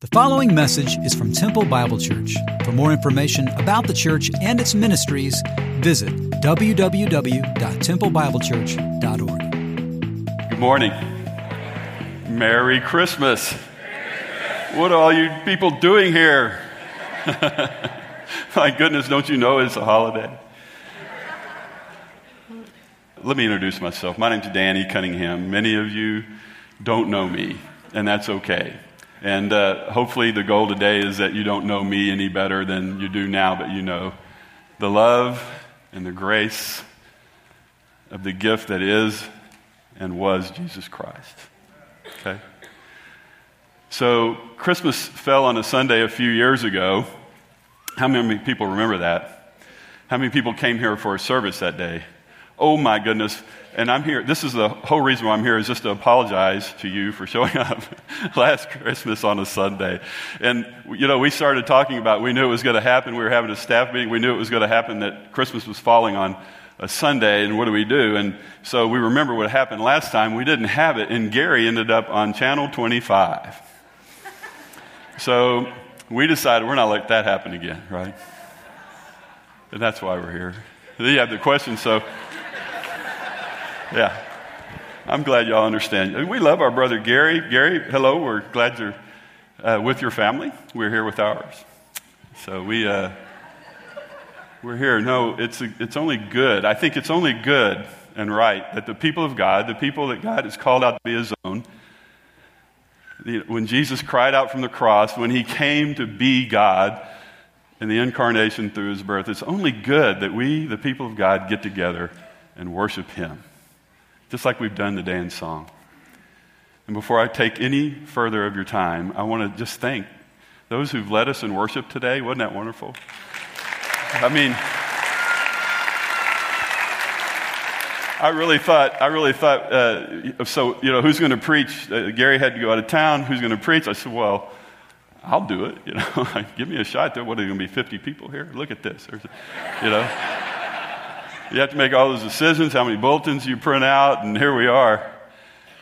The following message is from Temple Bible Church. For more information about the church and its ministries, visit www.templebiblechurch.org. Good morning. Merry Christmas. What are all you people doing here? My goodness, don't you know it's a holiday? Let me introduce myself. My name's Danny Cunningham. Many of you don't know me, and that's okay. And uh, hopefully, the goal today is that you don't know me any better than you do now, but you know the love and the grace of the gift that is and was Jesus Christ. Okay? So, Christmas fell on a Sunday a few years ago. How many people remember that? How many people came here for a service that day? Oh my goodness. And I'm here, this is the whole reason why I'm here, is just to apologize to you for showing up last Christmas on a Sunday. And, you know, we started talking about, we knew it was going to happen. We were having a staff meeting. We knew it was going to happen that Christmas was falling on a Sunday, and what do we do? And so we remember what happened last time. We didn't have it, and Gary ended up on channel 25. So we decided we're not let that happen again, right? And that's why we're here. You have the question, so yeah. I'm glad y'all understand. We love our brother Gary. Gary, hello. We're glad you're uh, with your family. We're here with ours. So we, uh, we're here. No, it's, a, it's only good. I think it's only good and right that the people of God, the people that God has called out to be his own, when Jesus cried out from the cross, when he came to be God in the incarnation through his birth, it's only good that we, the people of God, get together and worship him just like we've done today in song. And before I take any further of your time, I want to just thank those who've led us in worship today. Wasn't that wonderful? I mean, I really thought, I really thought, uh, so, you know, who's going to preach? Uh, Gary had to go out of town. Who's going to preach? I said, well, I'll do it. You know, give me a shot. There, what are going to be 50 people here? Look at this. You know. You have to make all those decisions, how many bulletins you print out, and here we are.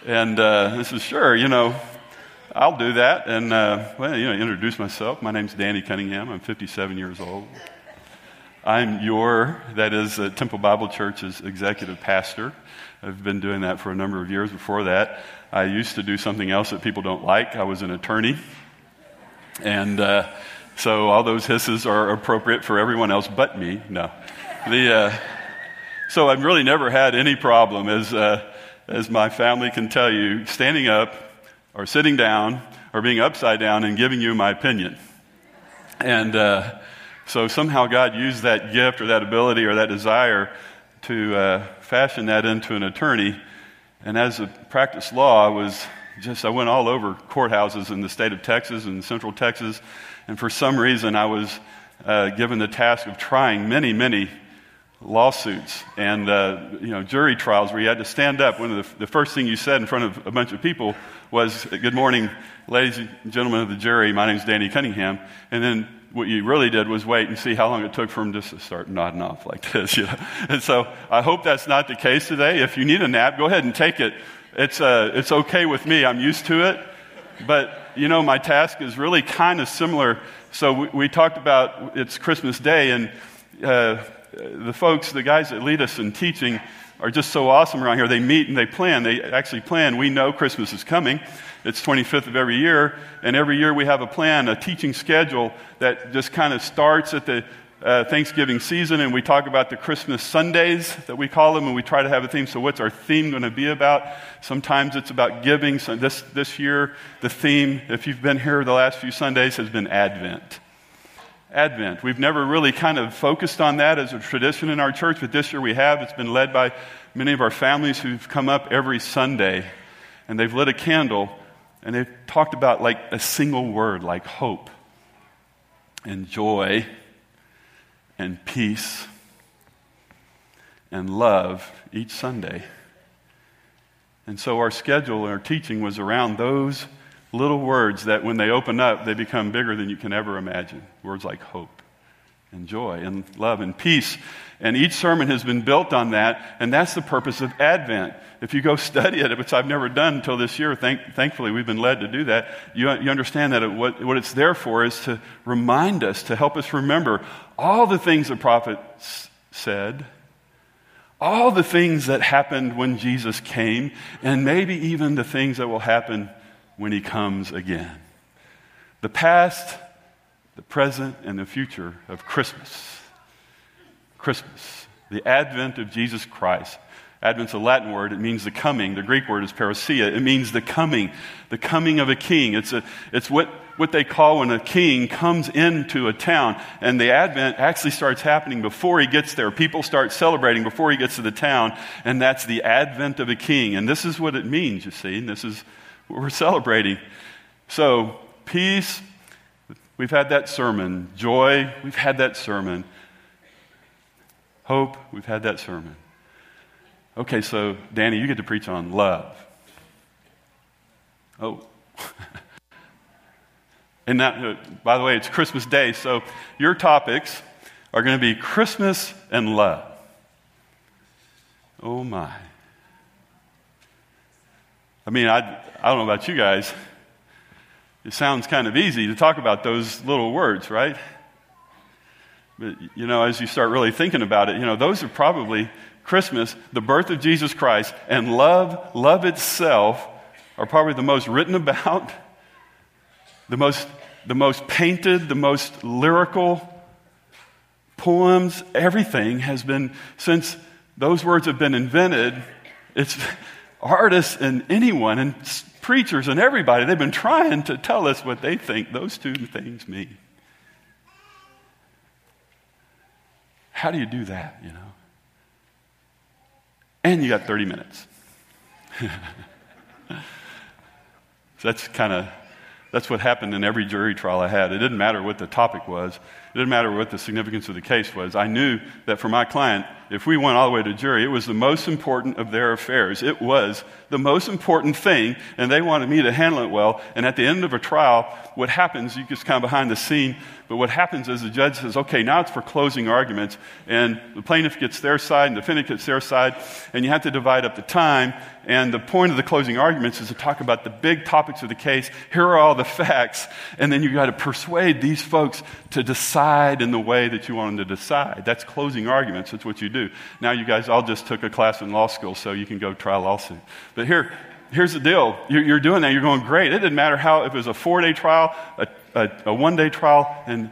And uh, this is sure, you know, I'll do that. And, uh, well, you know, introduce myself. My name's Danny Cunningham. I'm 57 years old. I'm your, that is, uh, Temple Bible Church's executive pastor. I've been doing that for a number of years. Before that, I used to do something else that people don't like. I was an attorney. And uh, so all those hisses are appropriate for everyone else but me. No. The, uh, so I've really never had any problem, as, uh, as my family can tell you, standing up or sitting down or being upside down and giving you my opinion. And uh, so somehow God used that gift or that ability or that desire to uh, fashion that into an attorney. And as a practice law, I was just, I went all over courthouses in the state of Texas and central Texas. And for some reason, I was uh, given the task of trying many, many lawsuits and uh, you know jury trials where you had to stand up. One of the, the, first thing you said in front of a bunch of people was, "Good morning, ladies and gentlemen of the jury. My name is Danny Cunningham." And then what you really did was wait and see how long it took for him just to start nodding off like this. You know? And so I hope that's not the case today. If you need a nap, go ahead and take it. It's uh, it's okay with me. I'm used to it. But you know, my task is really kind of similar. So we, we talked about it's Christmas Day and. Uh, the folks, the guys that lead us in teaching, are just so awesome around here. They meet and they plan. They actually plan. We know Christmas is coming. It's 25th of every year, and every year we have a plan, a teaching schedule that just kind of starts at the uh, Thanksgiving season, and we talk about the Christmas Sundays that we call them, and we try to have a theme. So, what's our theme going to be about? Sometimes it's about giving. So this, this year, the theme, if you've been here the last few Sundays, has been Advent. Advent. We've never really kind of focused on that as a tradition in our church, but this year we have. It's been led by many of our families who've come up every Sunday and they've lit a candle and they've talked about like a single word like hope and joy and peace and love each Sunday. And so our schedule and our teaching was around those little words that when they open up, they become bigger than you can ever imagine. Words like hope and joy and love and peace. And each sermon has been built on that, and that's the purpose of Advent. If you go study it, which I've never done until this year, thank, thankfully we've been led to do that, you, you understand that it, what, what it's there for is to remind us, to help us remember all the things the prophet said, all the things that happened when Jesus came, and maybe even the things that will happen when he comes again. The past, the present, and the future of Christmas. Christmas, the advent of Jesus Christ. Advent's a Latin word. It means the coming. The Greek word is parousia. It means the coming, the coming of a king. It's, a, it's what, what they call when a king comes into a town. And the Advent actually starts happening before he gets there. People start celebrating before he gets to the town. And that's the Advent of a king. And this is what it means, you see. And this is we're celebrating. So, peace, we've had that sermon. Joy, we've had that sermon. Hope, we've had that sermon. Okay, so Danny, you get to preach on love. Oh. and that, uh, by the way, it's Christmas Day, so your topics are going to be Christmas and love. Oh my. I mean, I, I don't know about you guys. It sounds kind of easy to talk about those little words, right? But, you know, as you start really thinking about it, you know, those are probably Christmas, the birth of Jesus Christ, and love, love itself are probably the most written about, the most, the most painted, the most lyrical poems, everything has been, since those words have been invented, it's artists and anyone and preachers and everybody, they've been trying to tell us what they think those two things mean. How do you do that, you know? And you got 30 minutes. so that's kind of that's what happened in every jury trial I had. It didn't matter what the topic was. It didn't matter what the significance of the case was. I knew that for my client, if we went all the way to jury, it was the most important of their affairs. It was the most important thing, and they wanted me to handle it well. And at the end of a trial, what happens, you just kind of behind the scene, but what happens is the judge says, okay, now it's for closing arguments, and the plaintiff gets their side, and the defendant gets their side, and you have to divide up the time. And the point of the closing arguments is to talk about the big topics of the case. Here are all the facts, and then you've got to persuade these folks to decide in the way that you want them to decide. That's closing arguments. That's what you do. Now, you guys all just took a class in law school, so you can go try lawsuit. But here, here's the deal. You're, you're, doing that. You're going great. It didn't matter how, if it was a four day trial, a, a, a one day trial, and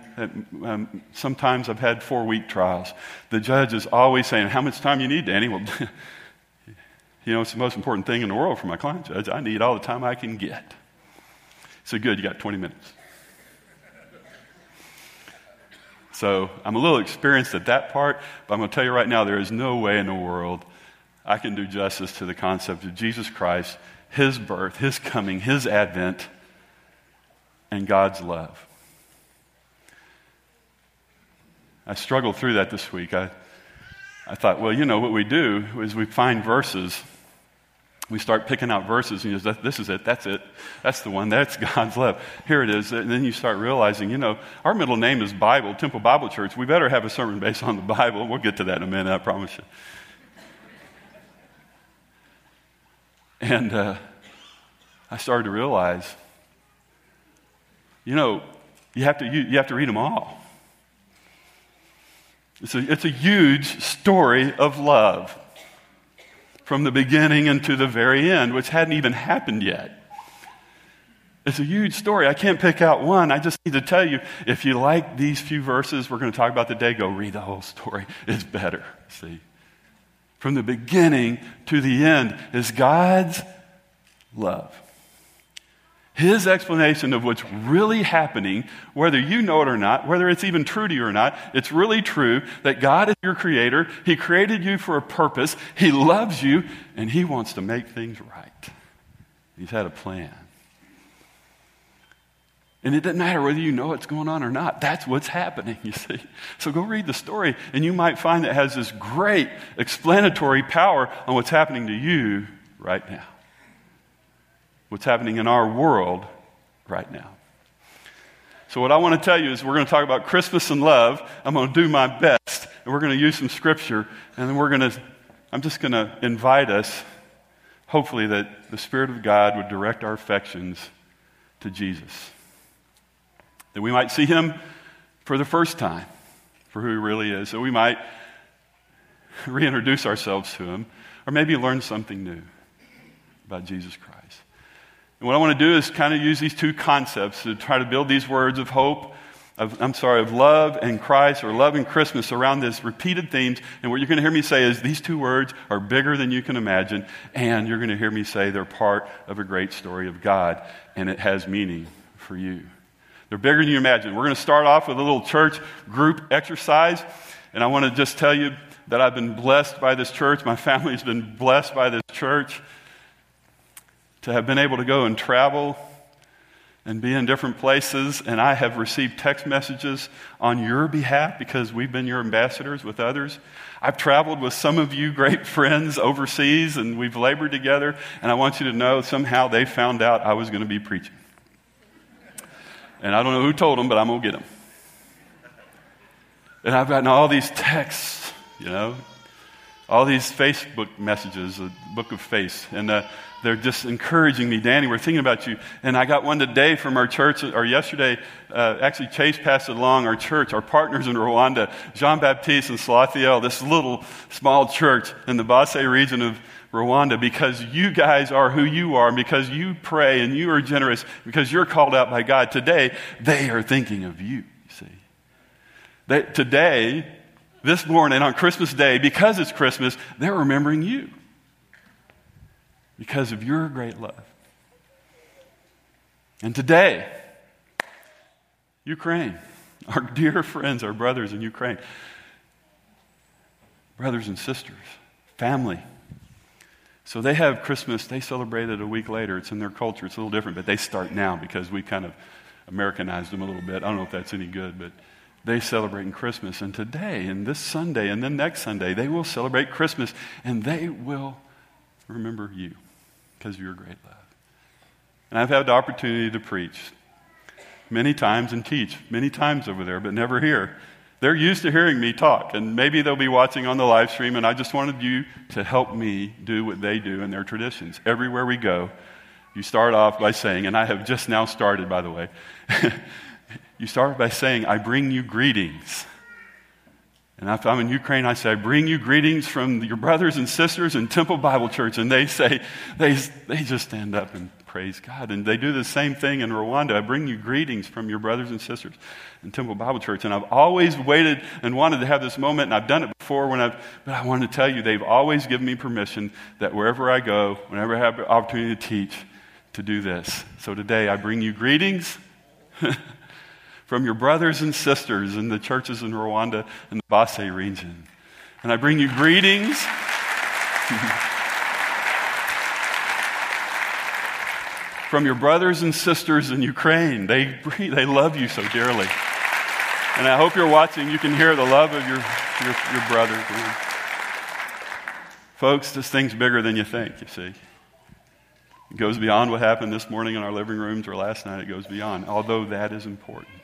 um, sometimes I've had four week trials. The judge is always saying, How much time you need, Danny? Well, you know, it's the most important thing in the world for my client judge. I need all the time I can get. So, good, you got 20 minutes. So, I'm a little experienced at that part, but I'm going to tell you right now there is no way in the world I can do justice to the concept of Jesus Christ, His birth, His coming, His advent, and God's love. I struggled through that this week. I, I thought, well, you know, what we do is we find verses. We start picking out verses, and you say, this is it, that's it, that's the one, that's God's love. Here it is. And then you start realizing, you know, our middle name is Bible, Temple Bible Church. We better have a sermon based on the Bible. We'll get to that in a minute, I promise you. And uh, I started to realize, you know, you have to, you, you have to read them all. It's a, it's a huge story of love from the beginning into the very end, which hadn't even happened yet. It's a huge story. I can't pick out one. I just need to tell you if you like these few verses we're going to talk about today, go read the whole story. It's better. See? from the beginning to the end is God's love. His explanation of what's really happening, whether you know it or not, whether it's even true to you or not, it's really true that God is your creator. He created you for a purpose. He loves you, and He wants to make things right. He's had a plan. And it doesn't matter whether you know what's going on or not. That's what's happening, you see. So go read the story, and you might find it has this great explanatory power on what's happening to you right now. What's happening in our world right now. So, what I want to tell you is we're going to talk about Christmas and love. I'm going to do my best, and we're going to use some scripture, and then we're going to, I'm just going to invite us, hopefully, that the Spirit of God would direct our affections to Jesus. That we might see Him for the first time for who He really is. So, we might reintroduce ourselves to Him, or maybe learn something new about Jesus Christ. And what I want to do is kind of use these two concepts to try to build these words of hope, of, I'm sorry, of love and Christ or love and Christmas around this repeated themes. And what you're going to hear me say is these two words are bigger than you can imagine. And you're going to hear me say they're part of a great story of God. And it has meaning for you. They're bigger than you imagine. We're going to start off with a little church group exercise. And I want to just tell you that I've been blessed by this church. My family's been blessed by this church to have been able to go and travel and be in different places. And I have received text messages on your behalf because we've been your ambassadors with others. I've traveled with some of you great friends overseas and we've labored together. And I want you to know somehow they found out I was going to be preaching. And I don't know who told them, but I'm going to get them. And I've gotten all these texts, you know, all these Facebook messages, the book of face. And uh, they're just encouraging me. Danny, we're thinking about you. And I got one today from our church, or yesterday, uh, actually, Chase passed it along. Our church, our partners in Rwanda, Jean Baptiste and Salathiel, this little small church in the Basse region of Rwanda, because you guys are who you are, because you pray and you are generous, because you're called out by God. Today, they are thinking of you, you see. They, today, this morning on Christmas Day, because it's Christmas, they're remembering you because of your great love. And today, Ukraine, our dear friends, our brothers in Ukraine, brothers and sisters, family. So they have Christmas, they celebrate it a week later. It's in their culture, it's a little different, but they start now because we kind of Americanized them a little bit. I don't know if that's any good, but they celebrating Christmas. And today, and this Sunday, and then next Sunday, they will celebrate Christmas and they will remember you because of your great love. And I've had the opportunity to preach many times and teach many times over there, but never here. They're used to hearing me talk, and maybe they'll be watching on the live stream, and I just wanted you to help me do what they do in their traditions. Everywhere we go, you start off by saying, and I have just now started, by the way, you start by saying, I bring you greetings. And if I'm in Ukraine, I say, I bring you greetings from your brothers and sisters in Temple Bible Church. And they say, they, they just stand up and praise God. And they do the same thing in Rwanda. I bring you greetings from your brothers and sisters in Temple Bible Church. And I've always waited and wanted to have this moment, and I've done it before when I've, but I want to tell you, they've always given me permission that wherever I go, whenever I have the opportunity to teach, to do this. So today I bring you greetings. from your brothers and sisters in the churches in Rwanda and the Basse region. And I bring you greetings. from your brothers and sisters in Ukraine. They, they love you so dearly. And I hope you're watching. You can hear the love of your, your, your brothers. Folks, this thing's bigger than you think, you see. It goes beyond what happened this morning in our living rooms or last night. It goes beyond, although that is important.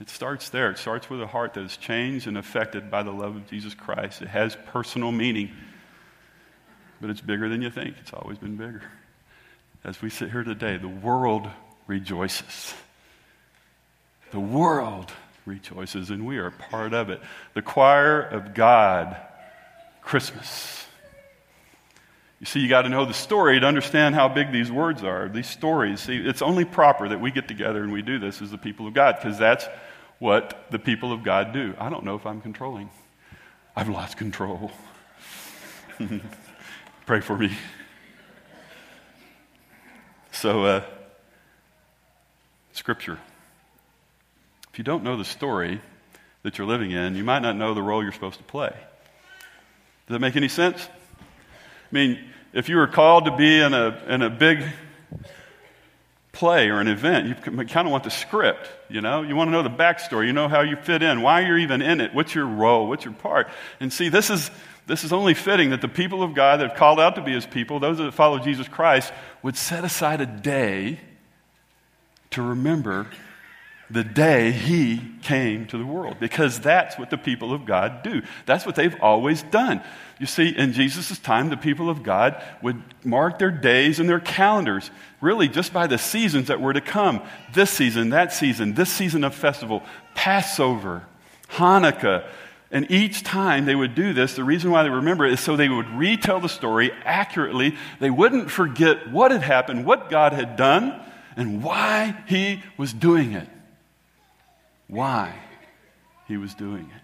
It starts there. It starts with a heart that is changed and affected by the love of Jesus Christ. It has personal meaning, but it's bigger than you think. It's always been bigger. As we sit here today, the world rejoices. The world rejoices, and we are part of it. The choir of God, Christmas. You see, you got to know the story to understand how big these words are, these stories. See, it's only proper that we get together and we do this as the people of God, because that's what the people of God do. I don't know if I'm controlling. I've lost control. Pray for me. So, uh, Scripture. If you don't know the story that you're living in, you might not know the role you're supposed to play. Does that make any sense? I mean, if you were called to be in a, in a big play or an event, you kind of want the script, you know? You want to know the backstory. You know how you fit in, why you're even in it, what's your role, what's your part. And see, this is, this is only fitting that the people of God that have called out to be his people, those that follow Jesus Christ, would set aside a day to remember the day he came to the world because that's what the people of God do. That's what they've always done. You see, in Jesus' time, the people of God would mark their days and their calendars really just by the seasons that were to come this season, that season, this season of festival, Passover, Hanukkah. And each time they would do this, the reason why they remember it is so they would retell the story accurately. They wouldn't forget what had happened, what God had done, and why he was doing it why he was doing it.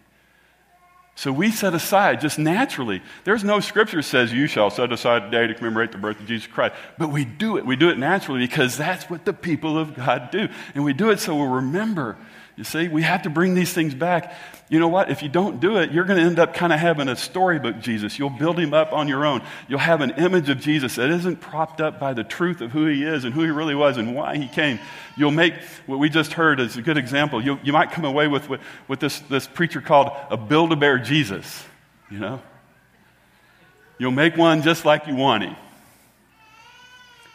So we set aside just naturally. There's no scripture says you shall set aside a day to commemorate the birth of Jesus Christ. But we do it. We do it naturally because that's what the people of God do. And we do it so we'll remember you see, we have to bring these things back. You know what? If you don't do it, you're going to end up kind of having a storybook Jesus. You'll build him up on your own. You'll have an image of Jesus that isn't propped up by the truth of who he is and who he really was and why he came. You'll make what we just heard as a good example. you you might come away with, with, with this, this preacher called a Build a Bear Jesus. You know? You'll make one just like you want him.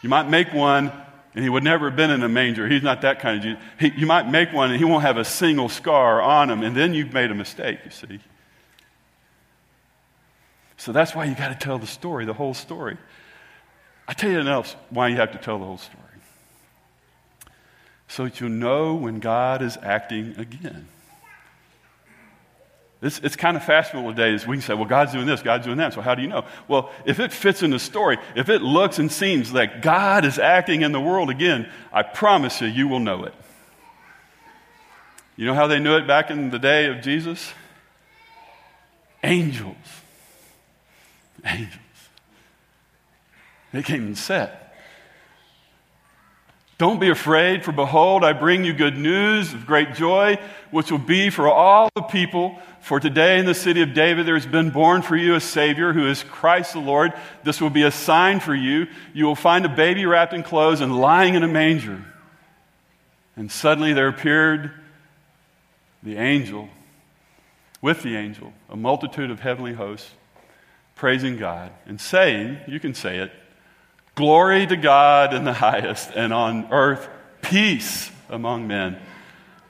You might make one and he would never have been in a manger. He's not that kind of Jesus. He, you might make one and he won't have a single scar on him, and then you've made a mistake, you see. So that's why you got to tell the story, the whole story. I tell you else why you have to tell the whole story. So that you know when God is acting again. It's, it's kind of fashionable days. We can say, well, God's doing this, God's doing that. So how do you know? Well, if it fits in the story, if it looks and seems like God is acting in the world again, I promise you, you will know it. You know how they knew it back in the day of Jesus? Angels. Angels. They came and said, don't be afraid, for behold, I bring you good news of great joy, which will be for all the people. For today in the city of David there has been born for you a Savior who is Christ the Lord. This will be a sign for you. You will find a baby wrapped in clothes and lying in a manger. And suddenly there appeared the angel, with the angel, a multitude of heavenly hosts, praising God and saying, You can say it. Glory to God in the highest, and on earth peace among men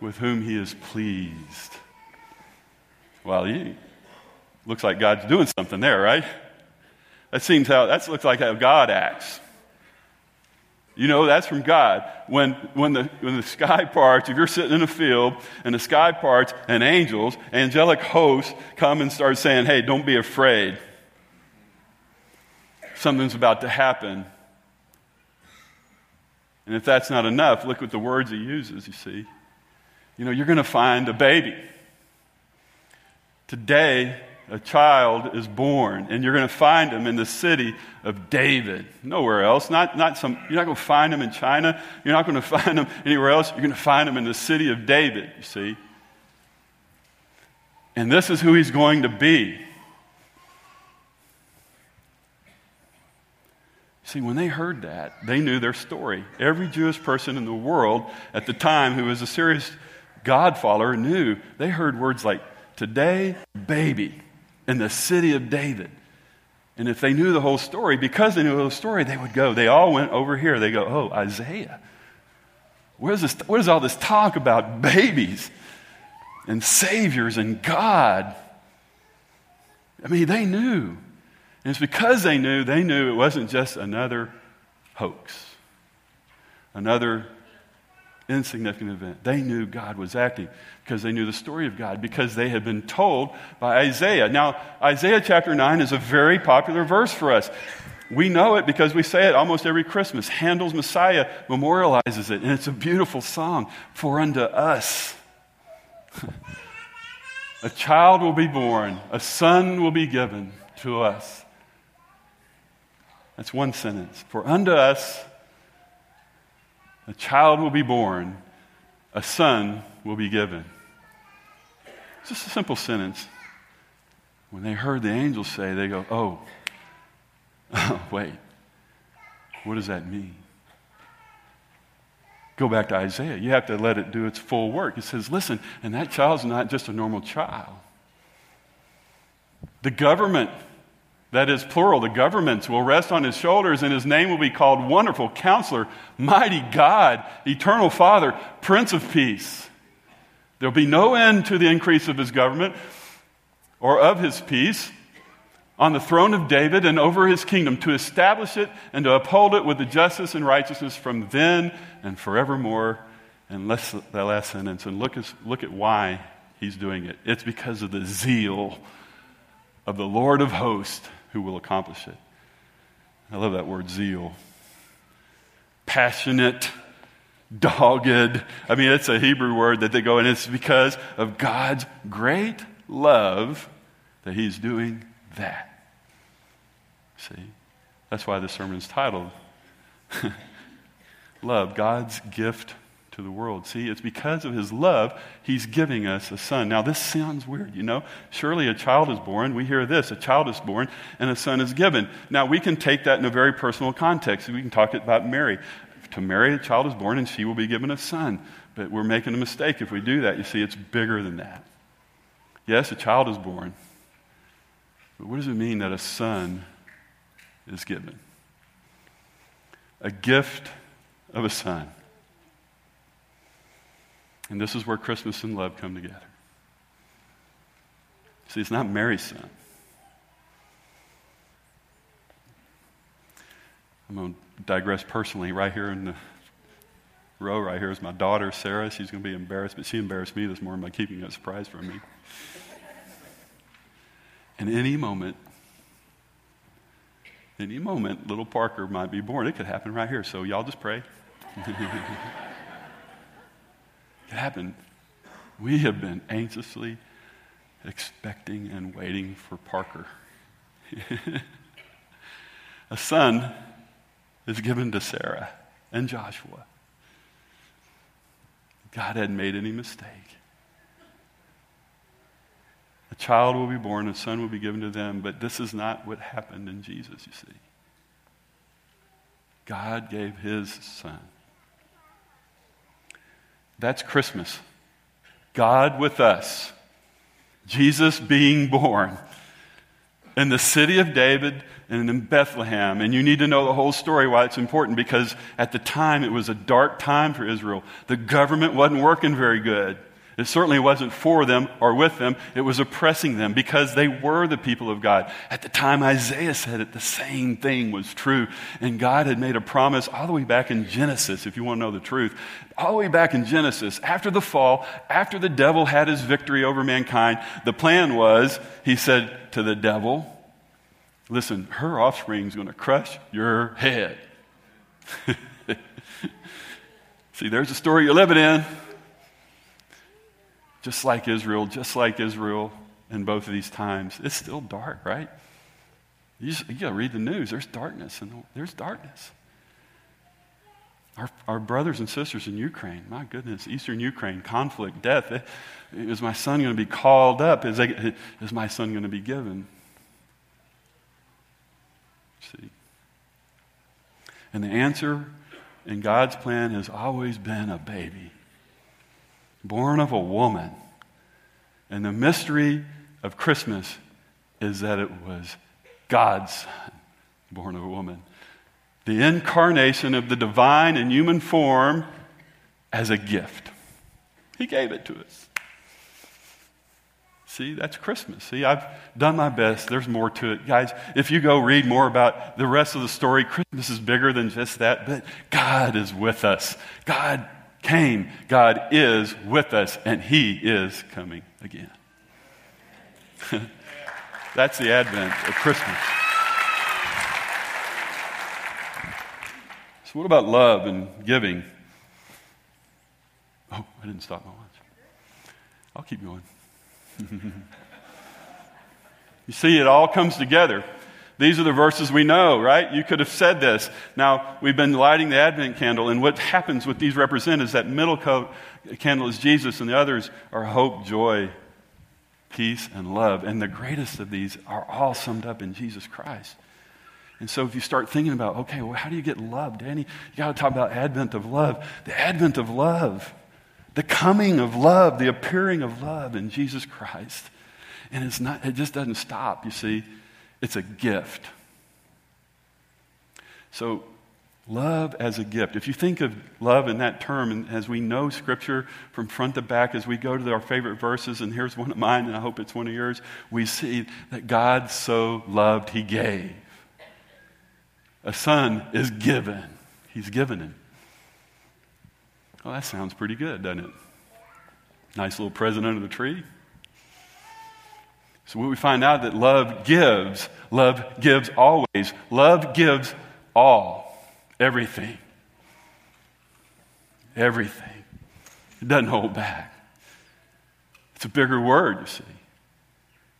with whom he is pleased. Well, he, looks like God's doing something there, right? That seems how that looks like how God acts. You know, that's from God. When, when, the, when the sky parts, if you're sitting in a field and the sky parts and angels, angelic hosts come and start saying, hey, don't be afraid. Something's about to happen. And if that's not enough, look at the words he uses, you see. You know, you're going to find a baby. Today, a child is born, and you're going to find him in the city of David. Nowhere else. Not, not some, you're not going to find him in China. You're not going to find him anywhere else. You're going to find him in the city of David, you see. And this is who he's going to be. See, when they heard that, they knew their story. Every Jewish person in the world at the time who was a serious God follower knew. They heard words like, Today, baby, in the city of David. And if they knew the whole story, because they knew the whole story, they would go. They all went over here. They go, Oh, Isaiah. Where's this, what is all this talk about babies and saviors and God? I mean, they knew. And it's because they knew, they knew it wasn't just another hoax, another insignificant event. They knew God was acting because they knew the story of God, because they had been told by Isaiah. Now, Isaiah chapter 9 is a very popular verse for us. We know it because we say it almost every Christmas. Handel's Messiah memorializes it, and it's a beautiful song. For unto us a child will be born, a son will be given to us. That's one sentence. For unto us a child will be born, a son will be given. It's just a simple sentence. When they heard the angels say, they go, oh, oh wait, what does that mean? Go back to Isaiah. You have to let it do its full work. It says, listen, and that child's not just a normal child. The government that is plural, the governments will rest on his shoulders, and his name will be called Wonderful Counselor, Mighty God, Eternal Father, Prince of Peace. There'll be no end to the increase of his government or of his peace on the throne of David and over his kingdom to establish it and to uphold it with the justice and righteousness from then and forevermore. And let's, that last sentence, and look, look at why he's doing it. It's because of the zeal of the Lord of hosts who will accomplish it. I love that word zeal. Passionate, dogged. I mean, it's a Hebrew word that they go, and it's because of God's great love that He's doing that. See? That's why the sermon is titled Love, God's gift to the world. See, it's because of his love he's giving us a son. Now, this sounds weird, you know? Surely a child is born. We hear this a child is born and a son is given. Now, we can take that in a very personal context. We can talk about Mary. To Mary, a child is born and she will be given a son. But we're making a mistake if we do that. You see, it's bigger than that. Yes, a child is born. But what does it mean that a son is given? A gift of a son. And this is where Christmas and love come together. See, it's not Mary's son. I'm going to digress personally. Right here in the row, right here is my daughter, Sarah. She's going to be embarrassed, but she embarrassed me this morning by keeping a surprise from me. And any moment, any moment, little Parker might be born. It could happen right here. So y'all just pray. It happened. We have been anxiously expecting and waiting for Parker. a son is given to Sarah and Joshua. God hadn't made any mistake. A child will be born, a son will be given to them, but this is not what happened in Jesus, you see. God gave his son that's Christmas. God with us. Jesus being born in the city of David and in Bethlehem. And you need to know the whole story why it's important because at the time it was a dark time for Israel. The government wasn't working very good. It certainly wasn't for them or with them. It was oppressing them because they were the people of God. At the time Isaiah said it, the same thing was true. And God had made a promise all the way back in Genesis, if you want to know the truth. All the way back in Genesis, after the fall, after the devil had his victory over mankind, the plan was, he said to the devil, Listen, her offspring is going to crush your head. See, there's the story you're living in just like Israel, just like Israel in both of these times. It's still dark, right? You, just, you got to read the news. There's darkness, and there's darkness. Our, our brothers and sisters in Ukraine, my goodness, Eastern Ukraine, conflict, death. Is my son going to be called up? Is, they, is my son going to be given? See? And the answer in God's plan has always been a baby born of a woman. And the mystery of Christmas is that it was God's son, born of a woman. The incarnation of the divine and human form as a gift. He gave it to us. See, that's Christmas. See, I've done my best. There's more to it. Guys, if you go read more about the rest of the story, Christmas is bigger than just that, but God is with us. God came, God is with us, and He is coming again. That's the advent of Christmas. So, what about love and giving? Oh, I didn't stop my watch. I'll keep going. you see, it all comes together. These are the verses we know, right? You could have said this. Now, we've been lighting the Advent candle, and what happens, what these represent, is that middle candle is Jesus, and the others are hope, joy, peace, and love. And the greatest of these are all summed up in Jesus Christ. And so, if you start thinking about, okay, well, how do you get love, Danny? You got to talk about Advent of love. The Advent of love, the coming of love, the appearing of love in Jesus Christ. And it's not, it just doesn't stop, you see. It's a gift. So Love as a gift. If you think of love in that term, and as we know Scripture from front to back, as we go to our favorite verses, and here's one of mine, and I hope it's one of yours, we see that God so loved, He gave. A son is given, He's given it. Well, that sounds pretty good, doesn't it? Nice little present under the tree. So, what we find out that love gives, love gives always, love gives all. Everything. Everything. It doesn't hold back. It's a bigger word, you see.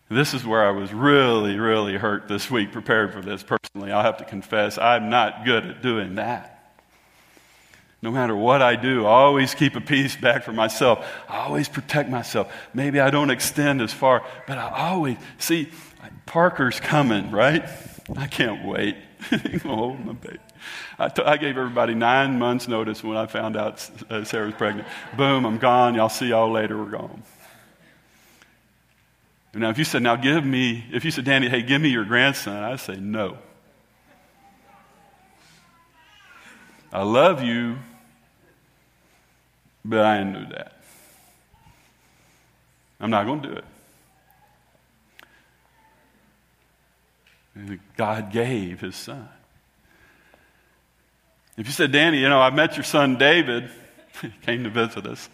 This is where I was really, really hurt this week, prepared for this personally. I'll have to confess, I'm not good at doing that. No matter what I do, I always keep a piece back for myself. I always protect myself. Maybe I don't extend as far, but I always see Parker's coming, right? I can't wait. Hold my baby. I, t- I gave everybody nine months' notice when I found out uh, Sarah was pregnant. Boom, I'm gone. Y'all see y'all later. We're gone. Now, if you said, now give me, if you said, Danny, hey, give me your grandson, I'd say, no. I love you, but I didn't do that. I'm not going to do it. God gave his son. If you said, Danny, you know, I met your son David, he came to visit us.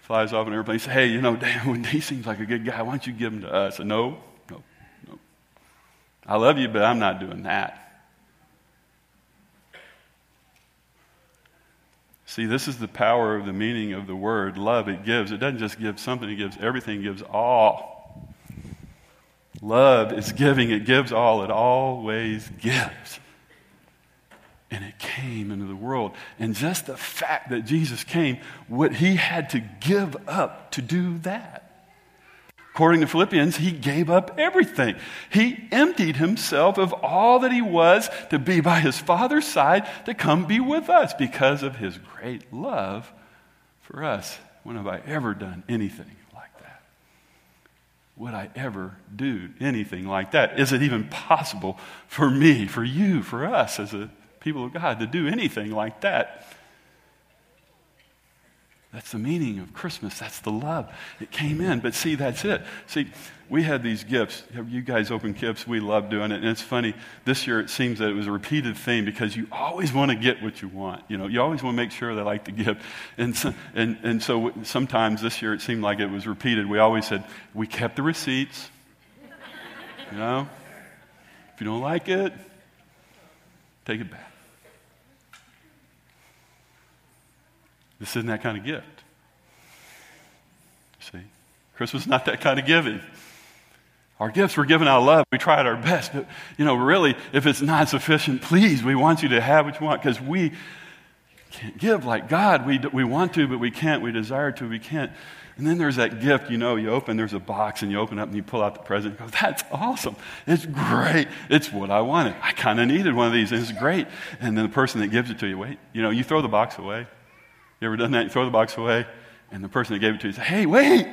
He flies off an airplane. He says, Hey, you know, Dan, he seems like a good guy. Why don't you give him to us? I said, No, no, no. I love you, but I'm not doing that. See, this is the power of the meaning of the word love. It gives. It doesn't just give something, it gives everything, it gives all. Love is giving, it gives all, it always gives and it came into the world. And just the fact that Jesus came, what he had to give up to do that. According to Philippians, he gave up everything. He emptied himself of all that he was to be by his Father's side to come be with us because of his great love for us. When have I ever done anything like that? Would I ever do anything like that? Is it even possible for me, for you, for us as a people of God to do anything like that. That's the meaning of Christmas. That's the love. It came in. But see, that's it. See, we had these gifts. You guys open gifts. We love doing it. And it's funny. This year it seems that it was a repeated theme because you always want to get what you want. You know, you always want to make sure they like the gift. And so, and, and so sometimes this year it seemed like it was repeated. We always said, we kept the receipts. You know, if you don't like it, take it back. This isn't that kind of gift. See? Christmas is not that kind of giving. Our gifts were given out of love. We tried our best, but you know, really, if it's not sufficient, please, we want you to have what you want because we can't give like God. We, we want to, but we can't. We desire to, we can't. And then there's that gift, you know, you open, there's a box, and you open up and you pull out the present. Go, that's awesome. It's great. It's what I wanted. I kind of needed one of these, and it's great. And then the person that gives it to you, wait, you know, you throw the box away. You ever done that? You throw the box away, and the person that gave it to you says, Hey, wait!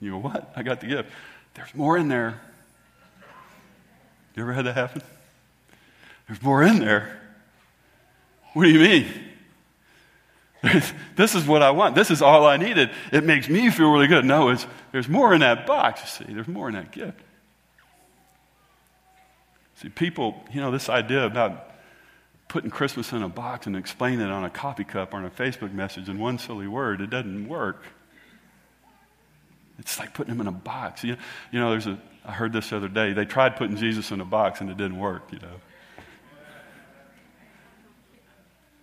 You go, What? I got the gift. There's more in there. You ever had that happen? There's more in there. What do you mean? this is what I want. This is all I needed. It makes me feel really good. No, it's, there's more in that box, you see. There's more in that gift. See, people, you know, this idea about putting Christmas in a box and explaining it on a coffee cup or on a Facebook message in one silly word, it doesn't work. It's like putting him in a box. You, you know, there's a, I heard this the other day. They tried putting Jesus in a box and it didn't work, you know.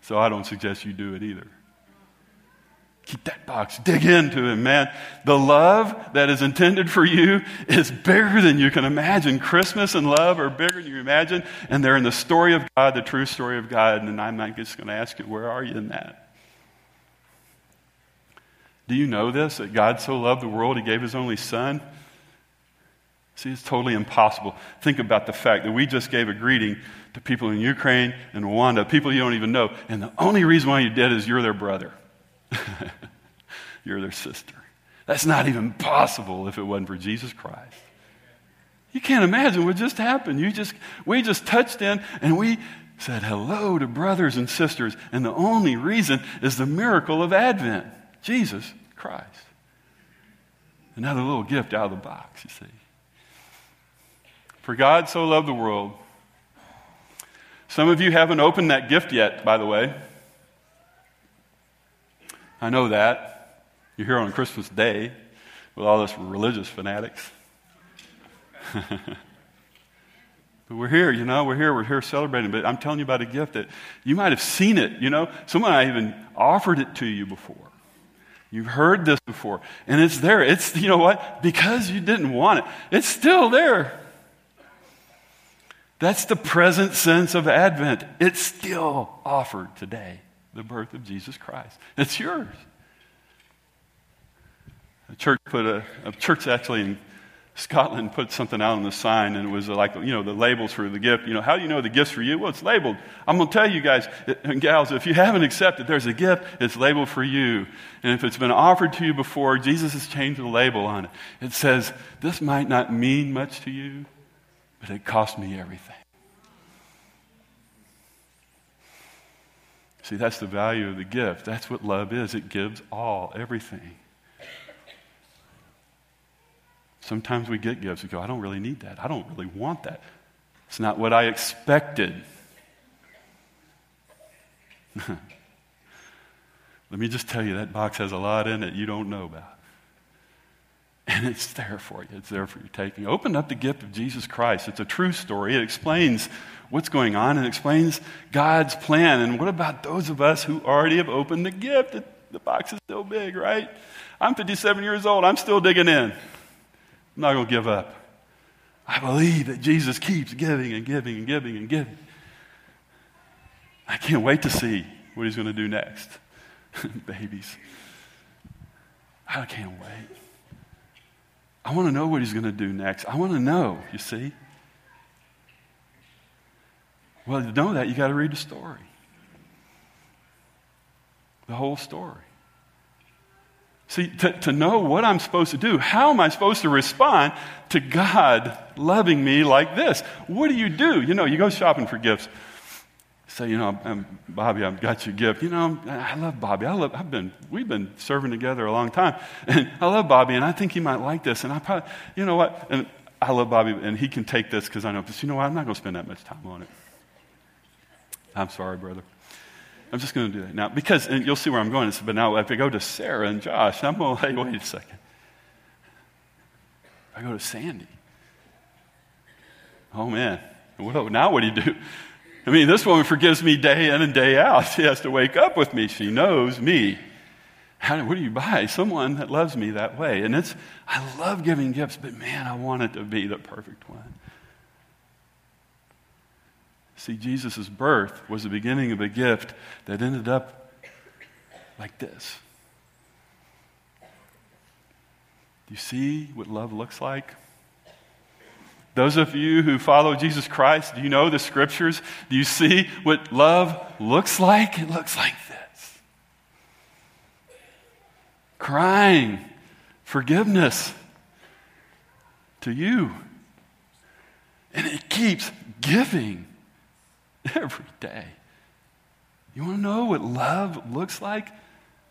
So I don't suggest you do it either. Keep that box. Dig into him, man. The love that is intended for you is bigger than you can imagine. Christmas and love are bigger than you imagine, and they're in the story of God, the true story of God. And I'm not just going to ask you, where are you in that? Do you know this? That God so loved the world, he gave his only son? See, it's totally impossible. Think about the fact that we just gave a greeting to people in Ukraine and Rwanda, people you don't even know, and the only reason why you did is you're their brother. You're their sister. That's not even possible if it wasn't for Jesus Christ. You can't imagine what just happened. You just, we just touched in and we said hello to brothers and sisters, and the only reason is the miracle of Advent Jesus Christ. Another little gift out of the box, you see. For God so loved the world. Some of you haven't opened that gift yet, by the way. I know that. You're here on Christmas Day with all this religious fanatics. But we're here, you know, we're here, we're here celebrating. But I'm telling you about a gift that you might have seen it, you know. Someone I even offered it to you before. You've heard this before. And it's there. It's, you know what? Because you didn't want it, it's still there. That's the present sense of Advent. It's still offered today, the birth of Jesus Christ. It's yours. A church put a, a church actually in Scotland put something out on the sign, and it was like, you know, the labels for the gift. You know, how do you know the gift's for you? Well, it's labeled. I'm going to tell you guys and gals, if you haven't accepted, there's a gift, it's labeled for you. And if it's been offered to you before, Jesus has changed the label on it. It says, this might not mean much to you, but it cost me everything. See, that's the value of the gift. That's what love is. It gives all, everything. Sometimes we get gifts. We go, I don't really need that. I don't really want that. It's not what I expected. Let me just tell you, that box has a lot in it you don't know about. And it's there for you. It's there for your taking. Open up the gift of Jesus Christ. It's a true story. It explains what's going on and explains God's plan. And what about those of us who already have opened the gift? The box is still big, right? I'm 57 years old. I'm still digging in. I'm not going to give up. I believe that Jesus keeps giving and giving and giving and giving. I can't wait to see what he's going to do next. Babies. I can't wait. I want to know what he's going to do next. I want to know, you see. Well, to know that, you got to read the story. The whole story. See, to, to know what I'm supposed to do, how am I supposed to respond to God loving me like this? What do you do? You know, you go shopping for gifts. Say, you know, I'm, Bobby, I've got you a gift. You know, I love Bobby. I love, I've been, we've been serving together a long time. And I love Bobby, and I think he might like this. And I probably, you know what? And I love Bobby, and he can take this because I know, but you know what? I'm not going to spend that much time on it. I'm sorry, brother. I'm just going to do that now because, and you'll see where I'm going. But now, if I go to Sarah and Josh, I'm going, hey, wait a second. If I go to Sandy, oh man, well, now what do you do? I mean, this woman forgives me day in and day out. She has to wake up with me. She knows me. How, what do you buy? Someone that loves me that way. And it's, I love giving gifts, but man, I want it to be the perfect one. See, Jesus' birth was the beginning of a gift that ended up like this. Do you see what love looks like? Those of you who follow Jesus Christ, do you know the scriptures? Do you see what love looks like? It looks like this crying forgiveness to you. And it keeps giving. every day. You want to know what love looks like?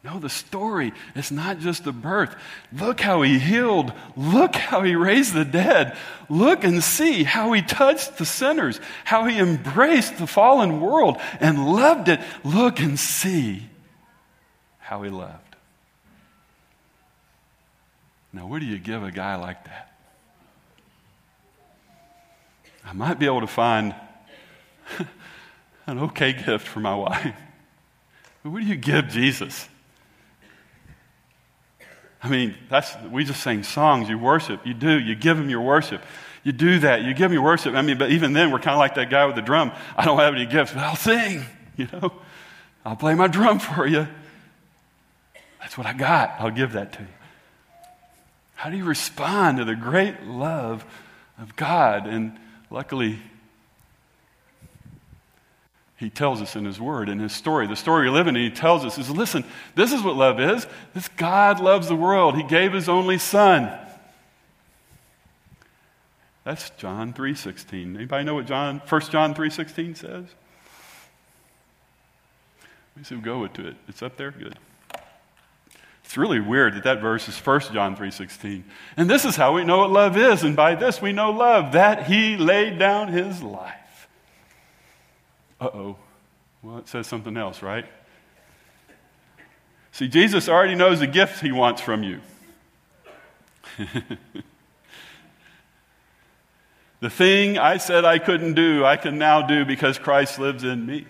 No, the story. It's not just the birth. Look how he healed. Look how he raised the dead. Look and see how he touched the sinners, how he embraced the fallen world and loved it. Look and see how he loved. Now, what do you give a guy like that? I might be able to find an okay gift for my wife. But what do you give Jesus? I mean, that's we just sing songs. You worship. You do. You give him your worship. You do that. You give him your worship. I mean, but even then, we're kind of like that guy with the drum. I don't have any gifts, but I'll sing. You know, I'll play my drum for you. That's what I got. I'll give that to you. How do you respond to the great love of God? And luckily, he tells us in his word, in his story, the story we live in, he tells us is listen, this is what love is. This God loves the world. He gave his only son. That's John 3:16. Anybody know what John 1 John 3:16 says? So go to it. It's up there? Good. It's really weird that that verse is 1 John 3.16. And this is how we know what love is. And by this we know love, that he laid down his life. Uh-oh. Well, it says something else, right? See, Jesus already knows the gift he wants from you. the thing I said I couldn't do, I can now do because Christ lives in me.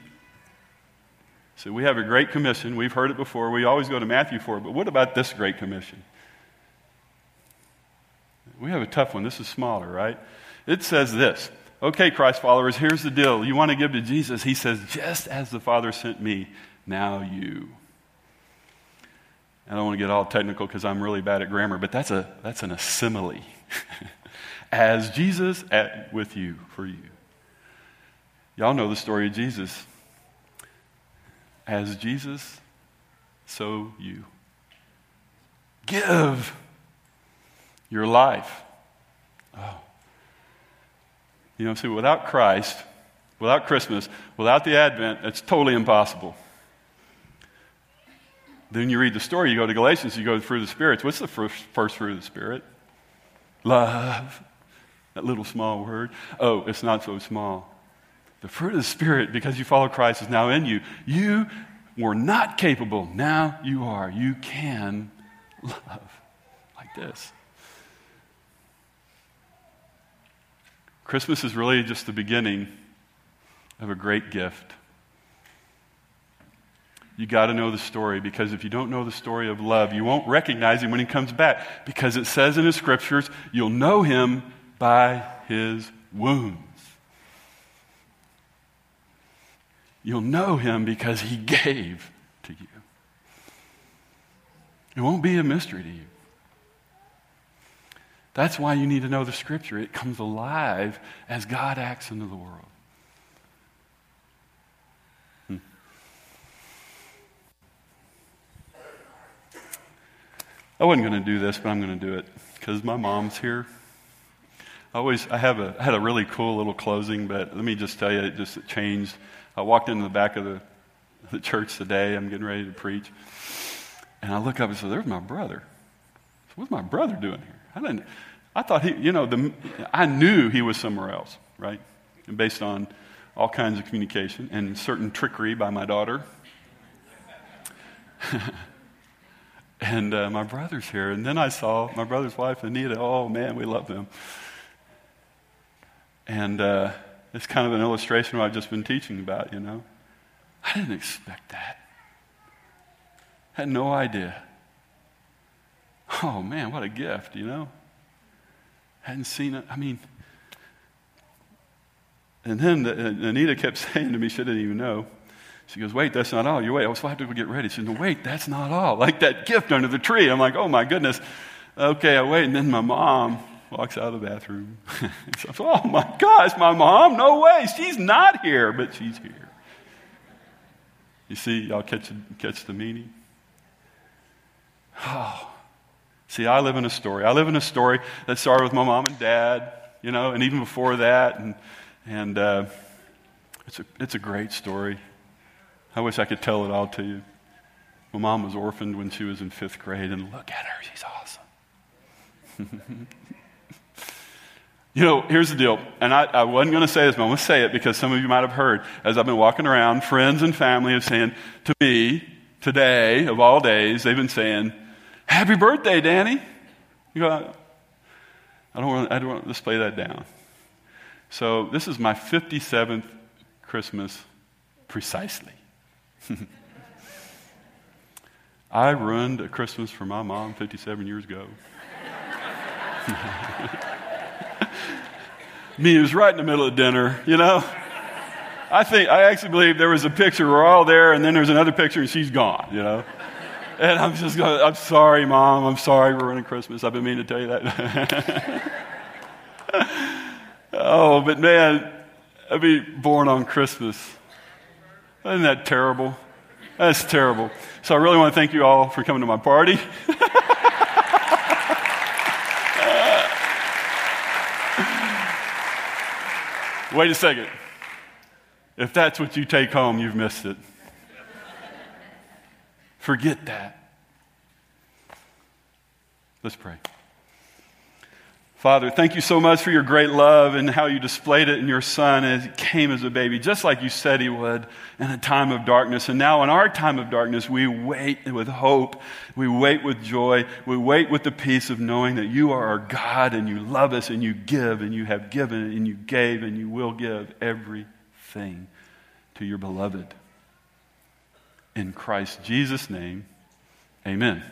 So we have a great commission. We've heard it before. We always go to Matthew for it. But what about this great commission? We have a tough one. This is smaller, right? It says this Okay, Christ followers, here's the deal. You want to give to Jesus? He says, just as the Father sent me, now you. I don't want to get all technical because I'm really bad at grammar, but that's, a, that's an simile. as Jesus at, with you, for you. Y'all know the story of Jesus. As Jesus, so you. Give your life. Oh. You know, see, without Christ, without Christmas, without the Advent, it's totally impossible. Then you read the story, you go to Galatians, you go through the spirits. What's the first, first fruit of the Spirit? Love. That little small word. Oh, it's not so small. The fruit of the Spirit, because you follow Christ, is now in you. You were not capable. Now you are. You can love like this. Christmas is really just the beginning of a great gift. You got to know the story because if you don't know the story of love, you won't recognize him when he comes back because it says in the scriptures, you'll know him by his wounds. You'll know him because he gave to you. It won't be a mystery to you. That's why you need to know the scripture. It comes alive as God acts into the world. Hmm. I wasn't going to do this, but I'm going to do it because my mom's here. I always I have a I had a really cool little closing, but let me just tell you, it just it changed. I walked into the back of the, the church today. I'm getting ready to preach, and I look up and say, "There's my brother." So what's my brother doing here? I didn't. I thought he, you know, the, I knew he was somewhere else, right? And based on all kinds of communication and certain trickery by my daughter. And uh, my brother's here. And then I saw my brother's wife, Anita. Oh, man, we love them. And uh, it's kind of an illustration of what I've just been teaching about, you know. I didn't expect that. Had no idea. Oh, man, what a gift, you know. Hadn't seen it. I mean, and then the, uh, Anita kept saying to me, she didn't even know, she goes, Wait, that's not all. You wait. Oh, I was have to go get ready. She said, No, wait, that's not all. Like that gift under the tree. I'm like, Oh my goodness. Okay, I wait. And then my mom walks out of the bathroom. says, oh my gosh, my mom? No way. She's not here, but she's here. You see, y'all catch, catch the meaning? Oh. See, I live in a story. I live in a story that started with my mom and dad, you know, and even before that. And, and uh, it's, a, it's a great story. I wish I could tell it all to you. My mom was orphaned when she was in fifth grade, and look at her, she's awesome. you know, here's the deal, and I, I wasn't going to say this, but I'm going to say it because some of you might have heard as I've been walking around, friends and family have saying to me today, of all days, they've been saying, Happy birthday, Danny. You go, I don't want, I don't want to display that down. So, this is my 57th Christmas precisely. I ruined a Christmas for my mom 57 years ago. Me, it was right in the middle of dinner, you know? I think, I actually believe there was a picture, we're all there, and then there's another picture, and she's gone, you know? And I'm just going, I'm sorry, Mom, I'm sorry we're ruining Christmas. I've been meaning to tell you that. oh, but man, I'd be born on Christmas. Isn't that terrible? That's terrible. So I really want to thank you all for coming to my party. Wait a second. If that's what you take home, you've missed it. Forget that. Let's pray. Father, thank you so much for your great love and how you displayed it in your son as he came as a baby, just like you said he would in a time of darkness. And now, in our time of darkness, we wait with hope. We wait with joy. We wait with the peace of knowing that you are our God and you love us and you give and you have given and you gave and you will give everything to your beloved. In Christ Jesus' name, amen.